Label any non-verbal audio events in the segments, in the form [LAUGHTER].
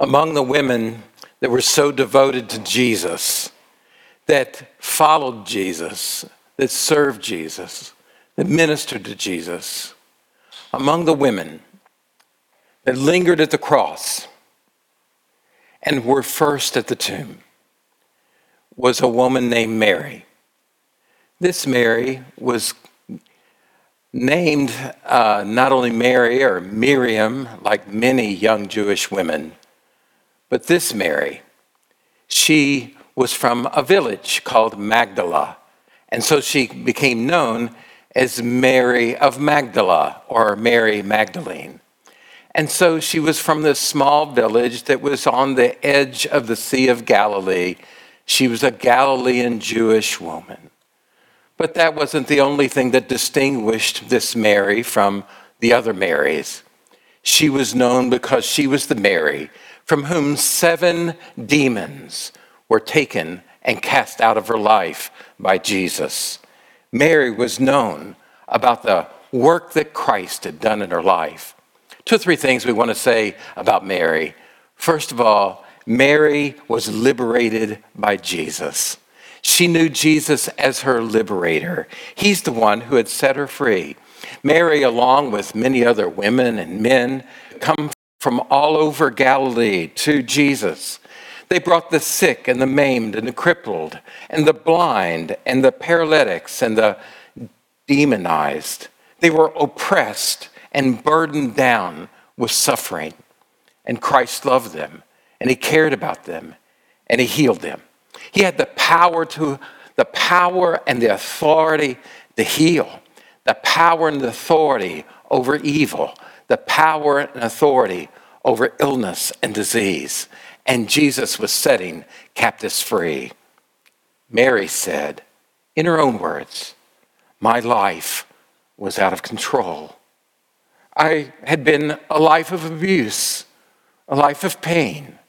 among the women that were so devoted to Jesus, that followed Jesus, that served Jesus, that ministered to Jesus, among the women that lingered at the cross and were first at the tomb was a woman named Mary. This Mary was named uh, not only Mary or Miriam, like many young Jewish women, but this Mary, she was from a village called Magdala. And so she became known as Mary of Magdala or Mary Magdalene. And so she was from this small village that was on the edge of the Sea of Galilee. She was a Galilean Jewish woman. But that wasn't the only thing that distinguished this Mary from the other Marys. She was known because she was the Mary from whom seven demons were taken and cast out of her life by Jesus. Mary was known about the work that Christ had done in her life. Two or three things we want to say about Mary. First of all, Mary was liberated by Jesus. She knew Jesus as her liberator. He's the one who had set her free. Mary, along with many other women and men, come from all over Galilee to Jesus. They brought the sick and the maimed and the crippled and the blind and the paralytics and the demonized. They were oppressed and burdened down with suffering. And Christ loved them and he cared about them and he healed them. He had the power to the power and the authority to heal, the power and the authority over evil, the power and authority over illness and disease. And Jesus was setting captives free. Mary said, in her own words, My life was out of control. I had been a life of abuse, a life of pain,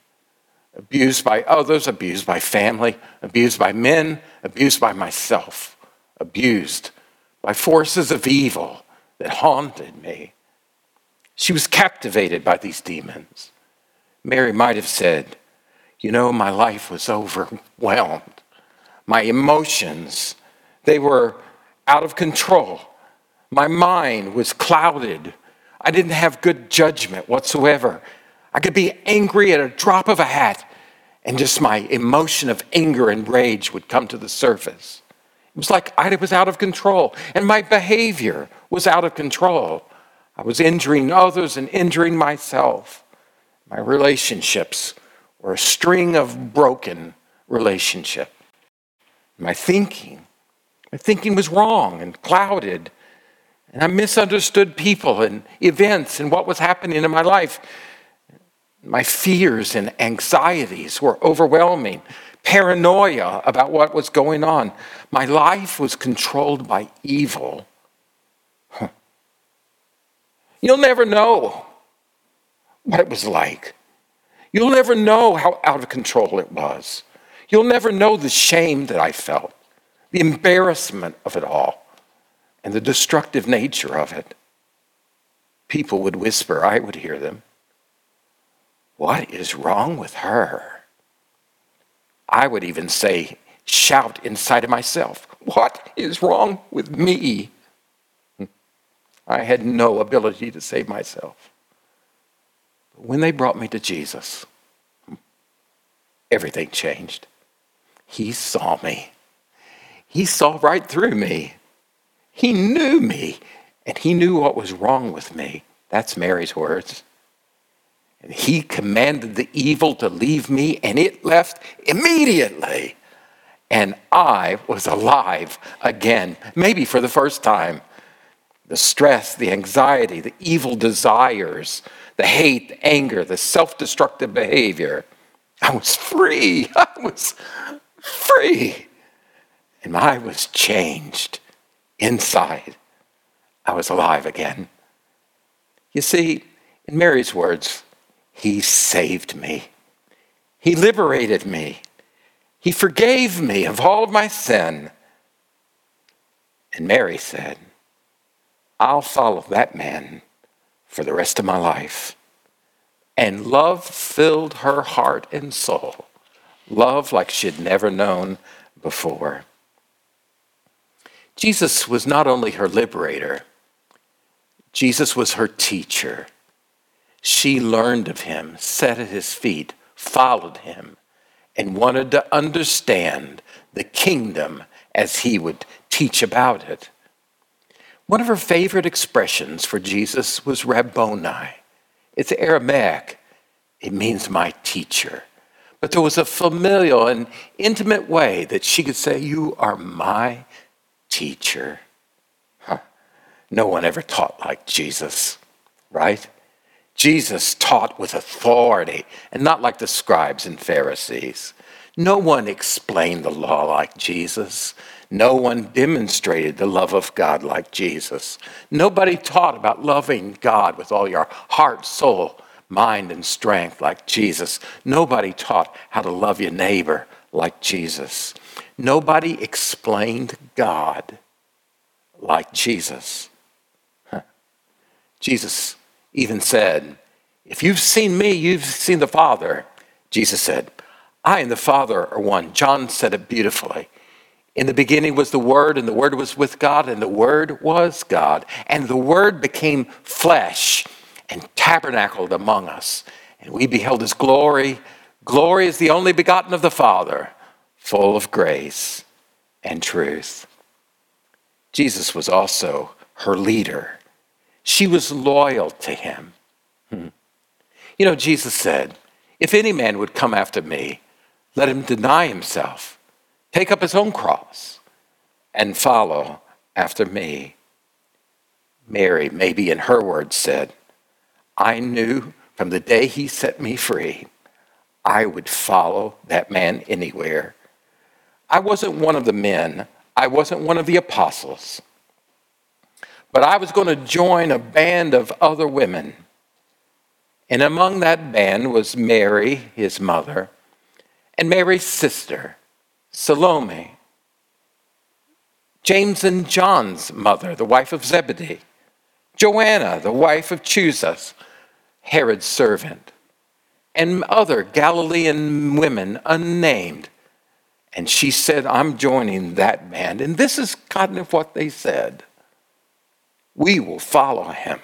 abused by others, abused by family, abused by men, abused by myself, abused by forces of evil that haunted me. She was captivated by these demons. Mary might have said, You know, my life was overwhelmed. My emotions, they were out of control. My mind was clouded I didn't have good judgment whatsoever. I could be angry at a drop of a hat, and just my emotion of anger and rage would come to the surface. It was like I was out of control, and my behavior was out of control. I was injuring others and injuring myself. My relationships were a string of broken relationships. My thinking, my thinking was wrong and clouded and I misunderstood people and events and what was happening in my life. My fears and anxieties were overwhelming, paranoia about what was going on. My life was controlled by evil. You'll never know what it was like. You'll never know how out of control it was. You'll never know the shame that I felt, the embarrassment of it all and the destructive nature of it. People would whisper, I would hear them. What is wrong with her? I would even say, shout inside of myself, What is wrong with me? I had no ability to save myself. But when they brought me to Jesus, everything changed. He saw me. He saw right through me. He knew me, and he knew what was wrong with me. That's Mary's words. And he commanded the evil to leave me, and it left immediately. And I was alive again, maybe for the first time. The stress, the anxiety, the evil desires, the hate, the anger, the self destructive behavior. I was free. [LAUGHS] I was free. And I was changed inside, I was alive again. You see, in Mary's words, He saved me. He liberated me. He forgave me of all of my sin. And Mary said, I'll follow that man for the rest of my life. and love filled her heart and soul. Love like she'd never known before. Jesus was not only her liberator, Jesus was her teacher. She learned of him, sat at his feet, followed him, and wanted to understand the kingdom as he would teach about it. One of her favorite expressions for Jesus was Rabboni. It's Aramaic. It means my teacher. But there was a familial and intimate way that she could say, You are my teacher. Huh. No one ever taught like Jesus, right? Jesus taught with authority and not like the scribes and Pharisees. No one explained the law like Jesus. No one demonstrated the love of God like Jesus. Nobody taught about loving God with all your heart, soul, mind, and strength like Jesus. Nobody taught how to love your neighbor like Jesus. Nobody explained God like Jesus. Jesus even said, If you've seen me, you've seen the Father. Jesus said, I and the Father are one. John said it beautifully. In the beginning was the Word, and the Word was with God, and the Word was God. And the Word became flesh and tabernacled among us. And we beheld his glory. Glory is the only begotten of the Father, full of grace and truth. Jesus was also her leader. She was loyal to him. Hmm. You know, Jesus said, If any man would come after me, let him deny himself take up his own cross and follow after me. Mary, maybe in her words, said, I knew from the day he set me free, I would follow that man anywhere. I wasn't one of the men, I wasn't one of the apostles, but I was going to join a band of other women. And among that band was Mary, his mother, and Mary's sister Salome, James and John's mother, the wife of Zebedee, Joanna, the wife of Chuza, Herod's servant, and other Galilean women unnamed. And she said, I'm joining that band. And this is kind of what they said We will follow him,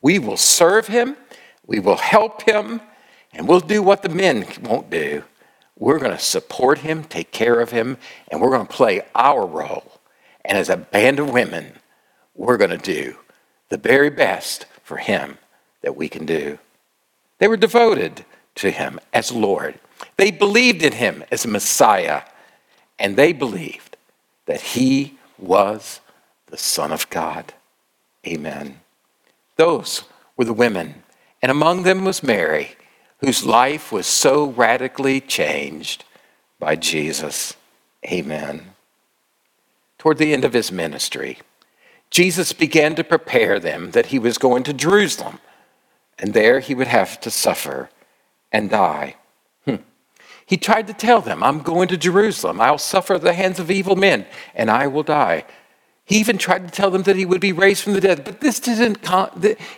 we will serve him, we will help him, and we'll do what the men won't do. We're going to support him, take care of him, and we're going to play our role. And as a band of women, we're going to do the very best for him that we can do. They were devoted to him as Lord. They believed in him as Messiah, and they believed that he was the Son of God. Amen. Those were the women, and among them was Mary whose life was so radically changed by Jesus. Amen. Toward the end of his ministry, Jesus began to prepare them that he was going to Jerusalem, and there he would have to suffer and die. Hmm. He tried to tell them, I'm going to Jerusalem. I'll suffer at the hands of evil men, and I will die. He even tried to tell them that he would be raised from the dead, but this didn't,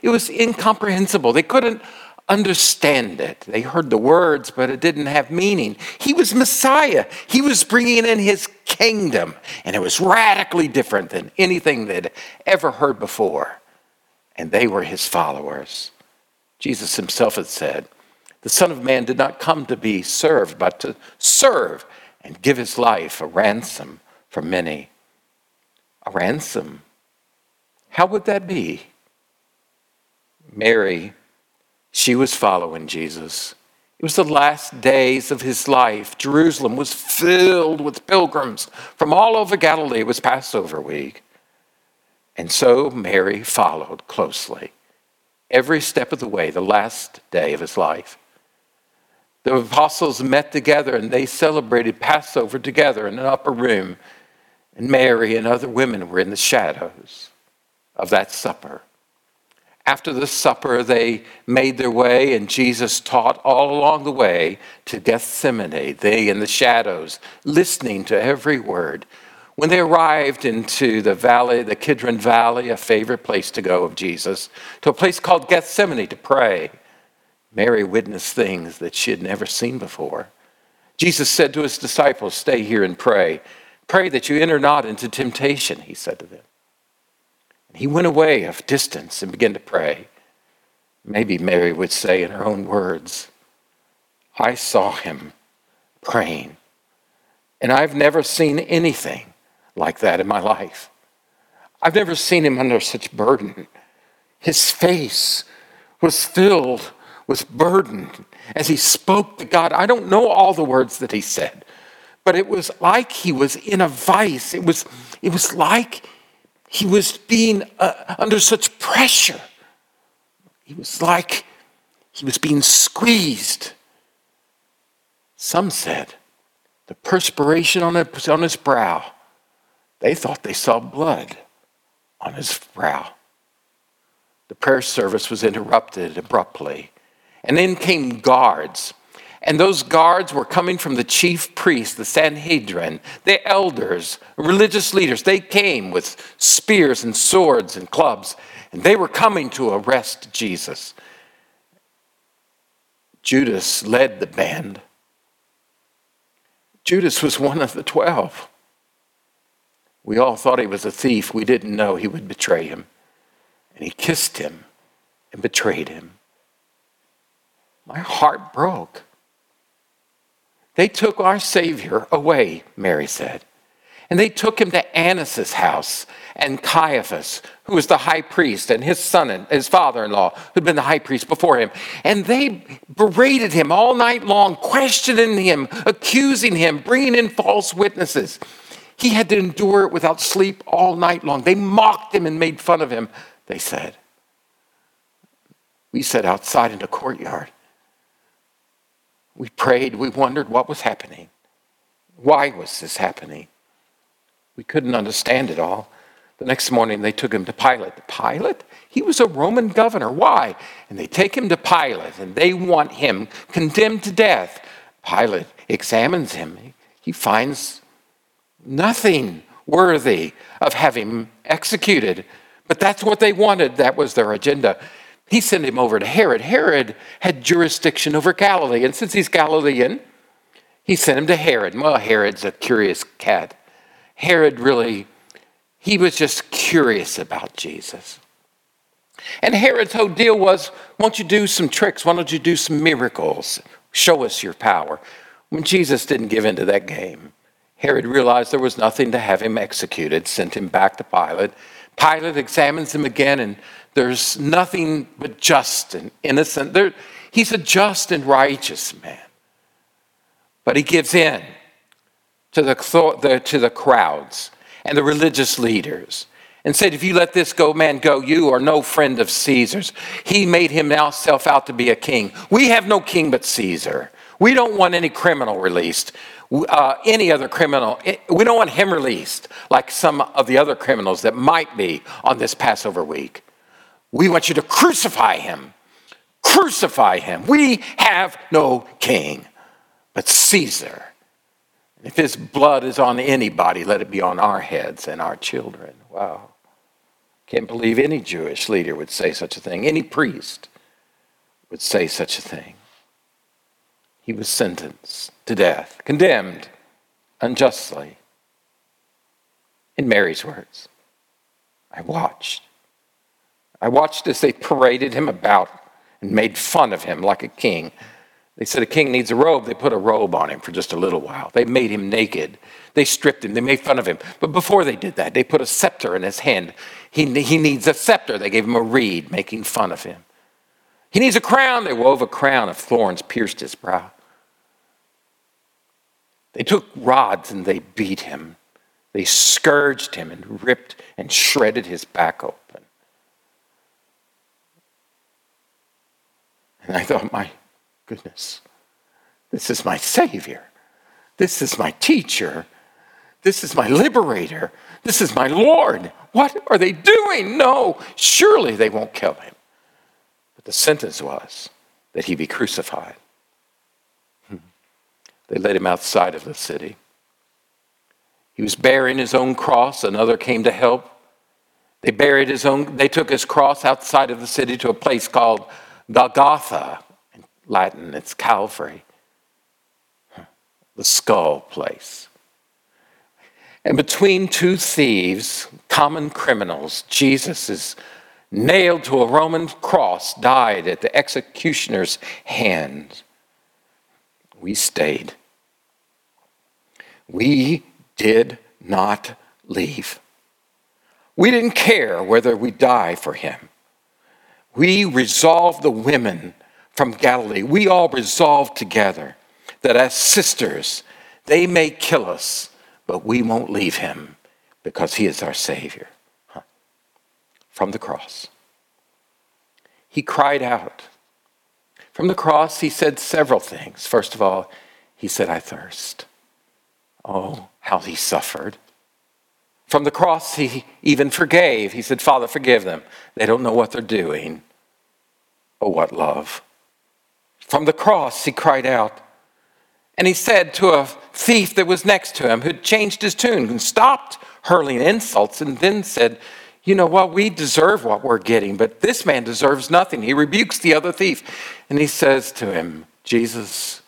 it was incomprehensible. They couldn't understand it. They heard the words, but it didn't have meaning. He was Messiah. He was bringing in his kingdom, and it was radically different than anything they'd ever heard before. And they were his followers. Jesus himself had said, The Son of Man did not come to be served, but to serve and give his life a ransom for many. A ransom. How would that be? Mary she was following Jesus. It was the last days of his life. Jerusalem was filled with pilgrims from all over Galilee. It was Passover week. And so Mary followed closely every step of the way, the last day of his life. The apostles met together and they celebrated Passover together in an upper room. And Mary and other women were in the shadows of that supper. After the supper, they made their way, and Jesus taught all along the way to Gethsemane, they in the shadows, listening to every word. When they arrived into the valley, the Kidron Valley, a favorite place to go of Jesus, to a place called Gethsemane to pray, Mary witnessed things that she had never seen before. Jesus said to his disciples, Stay here and pray. Pray that you enter not into temptation, he said to them. He went away a distance and began to pray. Maybe Mary would say in her own words, I saw him praying. And I've never seen anything like that in my life. I've never seen him under such burden. His face was filled with burden as he spoke to God. I don't know all the words that he said, but it was like he was in a vice. It was, it was like he was being uh, under such pressure. He was like he was being squeezed. Some said the perspiration on his, on his brow, they thought they saw blood on his brow. The prayer service was interrupted abruptly. And then came guards. And those guards were coming from the chief priests, the Sanhedrin, the elders, religious leaders. They came with spears and swords and clubs, and they were coming to arrest Jesus. Judas led the band. Judas was one of the twelve. We all thought he was a thief. We didn't know he would betray him. And he kissed him and betrayed him. My heart broke. They took our Savior away, Mary said. And they took him to Annas' house and Caiaphas, who was the high priest, and his son and his father in law, who'd been the high priest before him. And they berated him all night long, questioning him, accusing him, bringing in false witnesses. He had to endure it without sleep all night long. They mocked him and made fun of him, they said. We sat outside in the courtyard prayed, we wondered what was happening. Why was this happening? We couldn't understand it all. The next morning, they took him to Pilate. Pilate? He was a Roman governor. Why? And they take him to Pilate, and they want him condemned to death. Pilate examines him. He finds nothing worthy of having executed. But that's what they wanted. That was their agenda. He sent him over to Herod. Herod had jurisdiction over Galilee, and since he's Galilean, he sent him to Herod. Well, Herod's a curious cat. Herod really, he was just curious about Jesus. And Herod's whole deal was, why don't you do some tricks? Why don't you do some miracles? Show us your power. When Jesus didn't give into that game, Herod realized there was nothing to have him executed, sent him back to Pilate. Pilate examines him again and there's nothing but just and innocent. There, he's a just and righteous man. But he gives in to the, the, to the crowds and the religious leaders and said, If you let this go, man go, you are no friend of Caesar's. He made himself out to be a king. We have no king but Caesar. We don't want any criminal released. Uh, any other criminal, eh, we don't want him released like some of the other criminals that might be on this Passover week. We want you to crucify him. Crucify him. We have no king but Caesar. If his blood is on anybody, let it be on our heads and our children. Wow. Can't believe any Jewish leader would say such a thing. Any priest would say such a thing. He was sentenced to death, condemned unjustly. In Mary's words, I watched I watched as they paraded him about and made fun of him like a king. They said a king needs a robe. They put a robe on him for just a little while. They made him naked. They stripped him. They made fun of him. But before they did that, they put a scepter in his hand. He, he needs a scepter. They gave him a reed, making fun of him. He needs a crown. They wove a crown of thorns, pierced his brow. They took rods and they beat him. They scourged him and ripped and shredded his back open. And I thought, my goodness, this is my Savior. This is my teacher. This is my liberator. This is my Lord. What are they doing? No, surely they won't kill him. The sentence was that he be crucified. They led him outside of the city. He was bearing his own cross. Another came to help. They buried his own, they took his cross outside of the city to a place called Golgotha, and Latin, it's Calvary, the skull place. And between two thieves, common criminals, Jesus is nailed to a Roman cross, died at the executioner's hand. We stayed. We did not leave. We didn't care whether we die for him. We resolved the women from Galilee, we all resolved together that as sisters, they may kill us, but we won't leave him because he is our Savior. From the cross. He cried out. From the cross, he said several things. First of all, he said, I thirst. Oh, how he suffered. From the cross, he even forgave. He said, Father, forgive them. They don't know what they're doing. Oh, what love. From the cross, he cried out. And he said to a thief that was next to him, who'd changed his tune and stopped hurling insults, and then said, You know what? We deserve what we're getting, but this man deserves nothing. He rebukes the other thief, and he says to him, Jesus,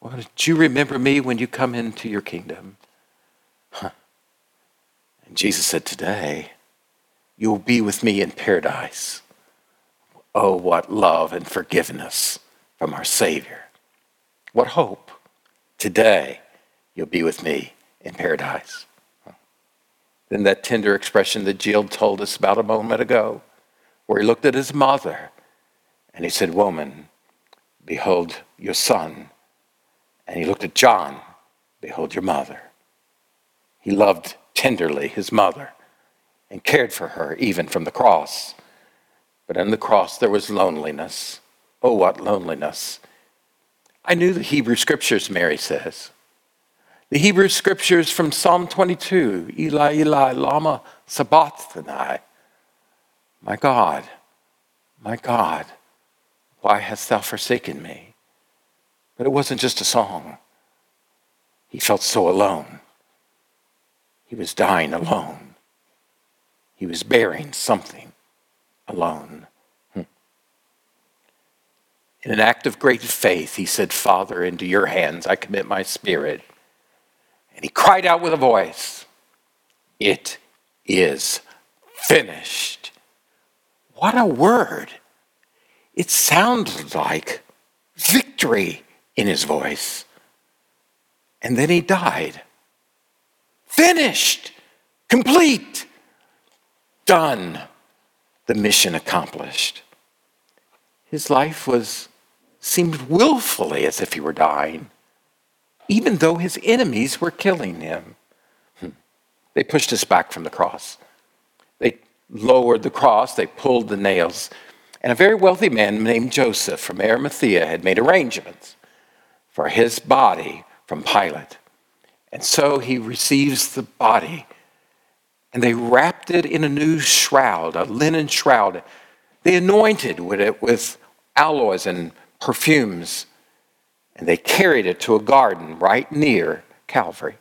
well, did you remember me when you come into your kingdom? Huh. And Jesus said, Today, you'll be with me in paradise. Oh, what love and forgiveness from our Savior. What hope. Today, you'll be with me in paradise. Then that tender expression that Jill told us about a moment ago, where he looked at his mother and he said, Woman, behold your son. And he looked at John, behold your mother. He loved tenderly his mother and cared for her even from the cross. But on the cross there was loneliness. Oh, what loneliness. I knew the Hebrew scriptures, Mary says. The Hebrew scriptures from Psalm 22 Eli, Eli, Lama Sabachthani. My God, my God, why hast thou forsaken me? But it wasn't just a song. He felt so alone. He was dying alone. He was bearing something alone. Hmm. In an act of great faith, he said, Father, into your hands I commit my spirit. And he cried out with a voice, It is finished. What a word! It sounded like victory in his voice. And then he died. Finished, complete, done, the mission accomplished. His life was seemed willfully as if he were dying, even though his enemies were killing him. Hmm. They pushed us back from the cross. They lowered the cross, they pulled the nails. And a very wealthy man named Joseph from Arimathea had made arrangements for his body from Pilate. And so he receives the body, and they wrapped it in a new shroud, a linen shroud. They anointed it with aloes and perfumes, and they carried it to a garden right near Calvary.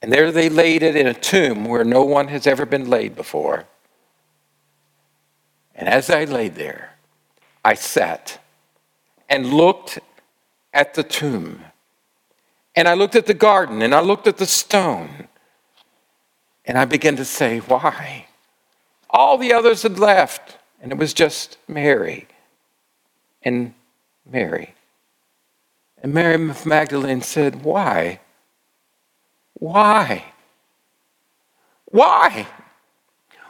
And there they laid it in a tomb where no one has ever been laid before. And as I laid there, I sat and looked at the tomb. And I looked at the garden and I looked at the stone. And I began to say, Why? All the others had left, and it was just Mary and Mary. And Mary Magdalene said, Why? Why? Why?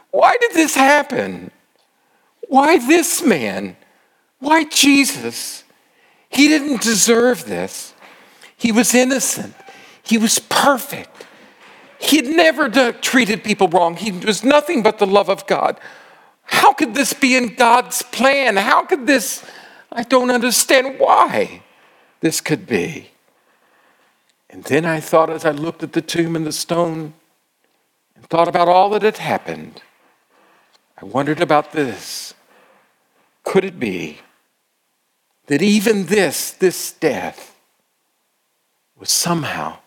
Why did this happen? Why this man? Why Jesus? He didn't deserve this. He was innocent. He was perfect. He had never treated people wrong. He was nothing but the love of God. How could this be in God's plan? How could this? I don't understand why this could be. And then I thought as I looked at the tomb and the stone and thought about all that had happened, I wondered about this. Could it be that even this, this death, was somehow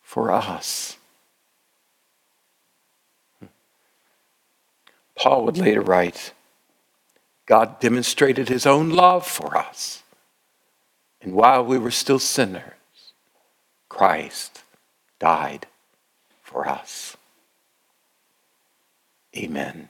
for us. Paul would later write God demonstrated his own love for us. And while we were still sinners, Christ died for us. Amen.